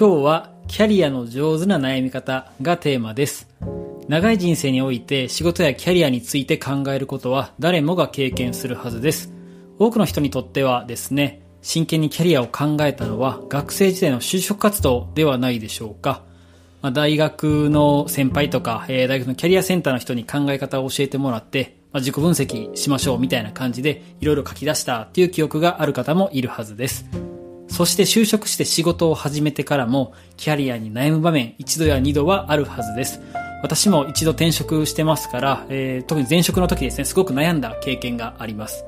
今日はキャリアの上手な悩み方がテーマです。長い人生において仕事やキャリアについて考えることは誰もが経験するはずです。多くの人にとってはですね、真剣にキャリアを考えたのは学生時代の就職活動ではないでしょうか。まあ、大学の先輩とか、えー、大学のキャリアセンターの人に考え方を教えてもらって、まあ、自己分析しましょうみたいな感じでいろいろ書き出したっていう記憶がある方もいるはずです。そして就職して仕事を始めてからもキャリアに悩む場面一度や二度はあるはずです。私も一度転職してますから、えー、特に前職の時ですね、すごく悩んだ経験があります。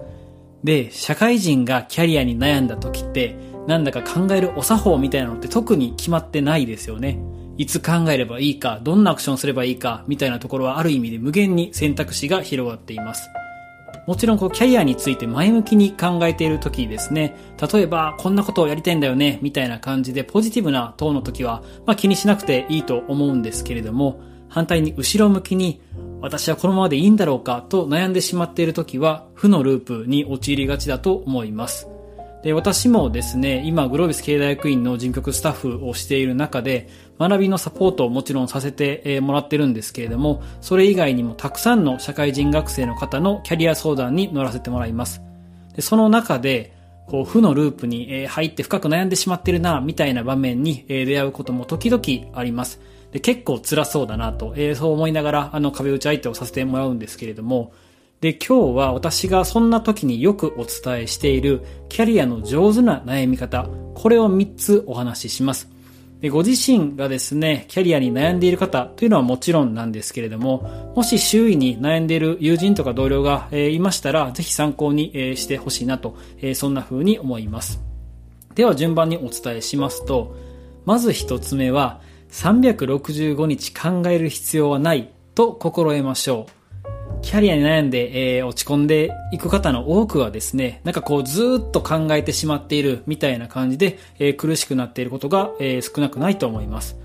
で、社会人がキャリアに悩んだ時って、なんだか考えるお作法みたいなのって特に決まってないですよね。いつ考えればいいか、どんなアクションすればいいか、みたいなところはある意味で無限に選択肢が広がっています。もちろんこうキャリアについて前向きに考えている時ですね、例えばこんなことをやりたいんだよね、みたいな感じでポジティブな等の時は、まあ気にしなくていいと思うんですけれども、反対に後ろ向きに、私はこのままでいいんだろうかと悩んでしまっている時は、負のループに陥りがちだと思います。で、私もですね、今、グロービス経済学院の人局スタッフをしている中で、学びのサポートをもちろんさせてもらってるんですけれども、それ以外にもたくさんの社会人学生の方のキャリア相談に乗らせてもらいます。で、その中で、こう、負のループに入って深く悩んでしまってるな、みたいな場面に出会うことも時々あります。で、結構辛そうだなと、そう思いながら、あの、壁打ち相手をさせてもらうんですけれども、で、今日は私がそんな時によくお伝えしているキャリアの上手な悩み方、これを3つお話しします。でご自身がですね、キャリアに悩んでいる方というのはもちろんなんですけれども、もし周囲に悩んでいる友人とか同僚が、え、いましたら、ぜひ参考に、え、してほしいなと、え、そんな風に思います。では順番にお伝えしますと、まず1つ目は、365日考える必要はないと心得ましょう。キャリアに悩んで、えー、落ち込んでいく方の多くはですね、なんかこうずっと考えてしまっているみたいな感じで、えー、苦しくなっていることが、えー、少なくないと思います。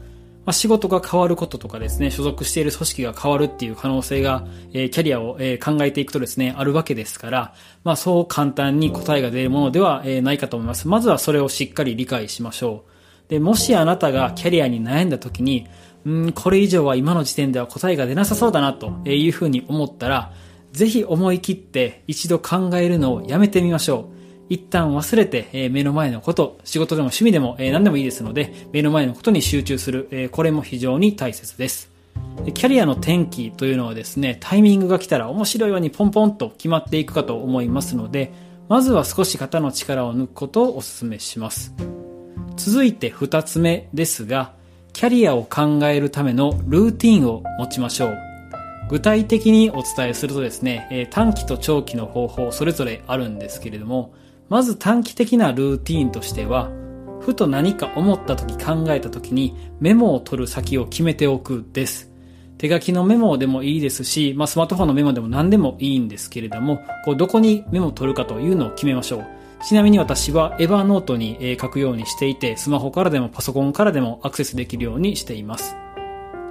まあ、仕事が変わることとかですね、所属している組織が変わるっていう可能性が、えー、キャリアを、えー、考えていくとですね、あるわけですから、まあそう簡単に答えが出るものでは、えー、ないかと思います。まずはそれをしっかり理解しましょう。で、もしあなたがキャリアに悩んだ時に、うん、これ以上は今の時点では答えが出なさそうだなというふうに思ったら、ぜひ思い切って一度考えるのをやめてみましょう。一旦忘れて、え、目の前のこと、仕事でも趣味でも、え、何でもいいですので、目の前のことに集中する、え、これも非常に大切です。キャリアの転機というのはですね、タイミングが来たら面白いようにポンポンと決まっていくかと思いますので、まずは少し肩の力を抜くことをお勧めします。続いて二つ目ですが、キャリアを考えるためのルーティンを持ちましょう。具体的にお伝えするとですね、え短期と長期の方法それぞれあるんですけれども、まず短期的なルーティンとしては、ふと何か思った時考えた時にメモを取る先を決めておくです。手書きのメモでもいいですし、まあ、スマートフォンのメモでも何でもいいんですけれども、こうどこにメモを取るかというのを決めましょう。ちなみに私はエヴァノートに書くようにしていて、スマホからでもパソコンからでもアクセスできるようにしています。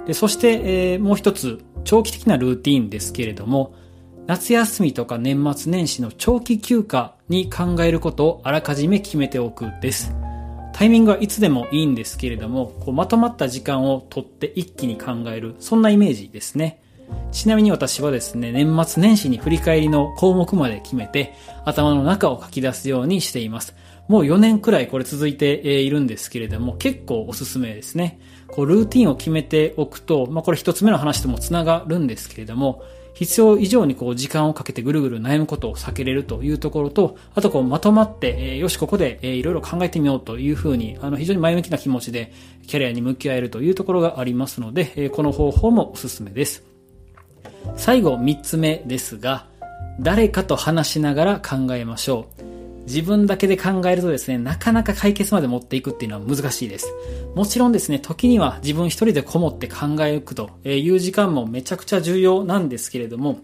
でそして、えー、もう一つ、長期的なルーティンですけれども、夏休みとか年末年始の長期休暇に考えることをあらかじめ決めておくです。タイミングはいつでもいいんですけれども、こうまとまった時間をとって一気に考える、そんなイメージですね。ちなみに私はですね、年末年始に振り返りの項目まで決めて、頭の中を書き出すようにしています。もう4年くらいこれ続いているんですけれども、結構おすすめですね。こう、ルーティンを決めておくと、まあこれ一つ目の話ともつながるんですけれども、必要以上にこう時間をかけてぐるぐる悩むことを避けれるというところと、あとこうまとまって、えー、よし、ここで、えー、いろいろ考えてみようというふうに、あの非常に前向きな気持ちでキャリアに向き合えるというところがありますので、えー、この方法もおすすめです。最後3つ目ですが、誰かと話しながら考えましょう。自分だけで考えるとですね、なかなか解決まで持っていくっていうのは難しいです。もちろんですね、時には自分一人でこもって考え抜くという時間もめちゃくちゃ重要なんですけれども、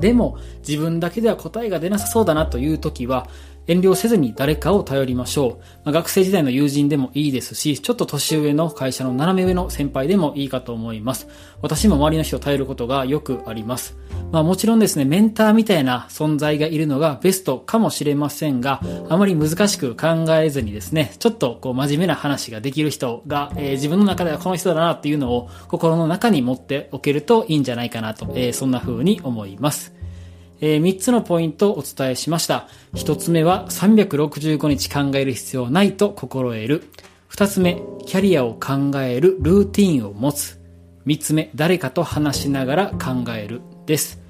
でも自分だけでは答えが出なさそうだなという時は、遠慮せずに誰かを頼りましょう。まあ、学生時代の友人でもいいですし、ちょっと年上の会社の斜め上の先輩でもいいかと思います。私も周りの人を頼ることがよくあります。まあもちろんですね、メンターみたいな存在がいるのがベストかもしれませんが、あまり難しく考えずにですね、ちょっとこう真面目な話ができる人が、えー、自分の中ではこの人だなっていうのを心の中に持っておけるといいんじゃないかなと、えー、そんな風に思います。えー、3つのポイントをお伝えしました。1つ目は365日考える必要ないと心得る。2つ目、キャリアを考えるルーティンを持つ。3つ目、誰かと話しながら考える。です。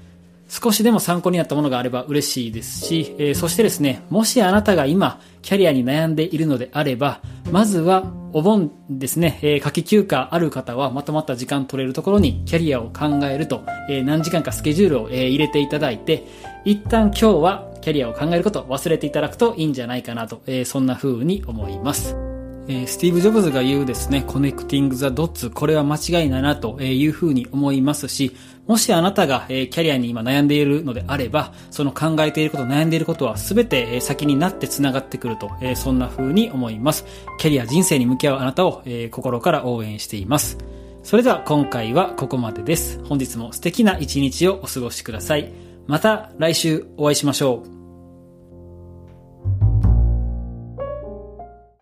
少しでも参考になったものがあれば嬉しいですし、えー、そしてですね、もしあなたが今、キャリアに悩んでいるのであれば、まずは、お盆ですね、えー、夏季休暇ある方はまとまった時間取れるところにキャリアを考えると、えー、何時間かスケジュールを、えー、入れていただいて、一旦今日はキャリアを考えることを忘れていただくといいんじゃないかなと、えー、そんな風に思います。え、スティーブ・ジョブズが言うですね、 connecting the dots、これは間違いないなというふうに思いますし、もしあなたが、え、キャリアに今悩んでいるのであれば、その考えていること、悩んでいることは全て、え、先になって繋がってくると、え、そんな風に思います。キャリア人生に向き合うあなたを、え、心から応援しています。それでは今回はここまでです。本日も素敵な一日をお過ごしください。また来週お会いしましょう。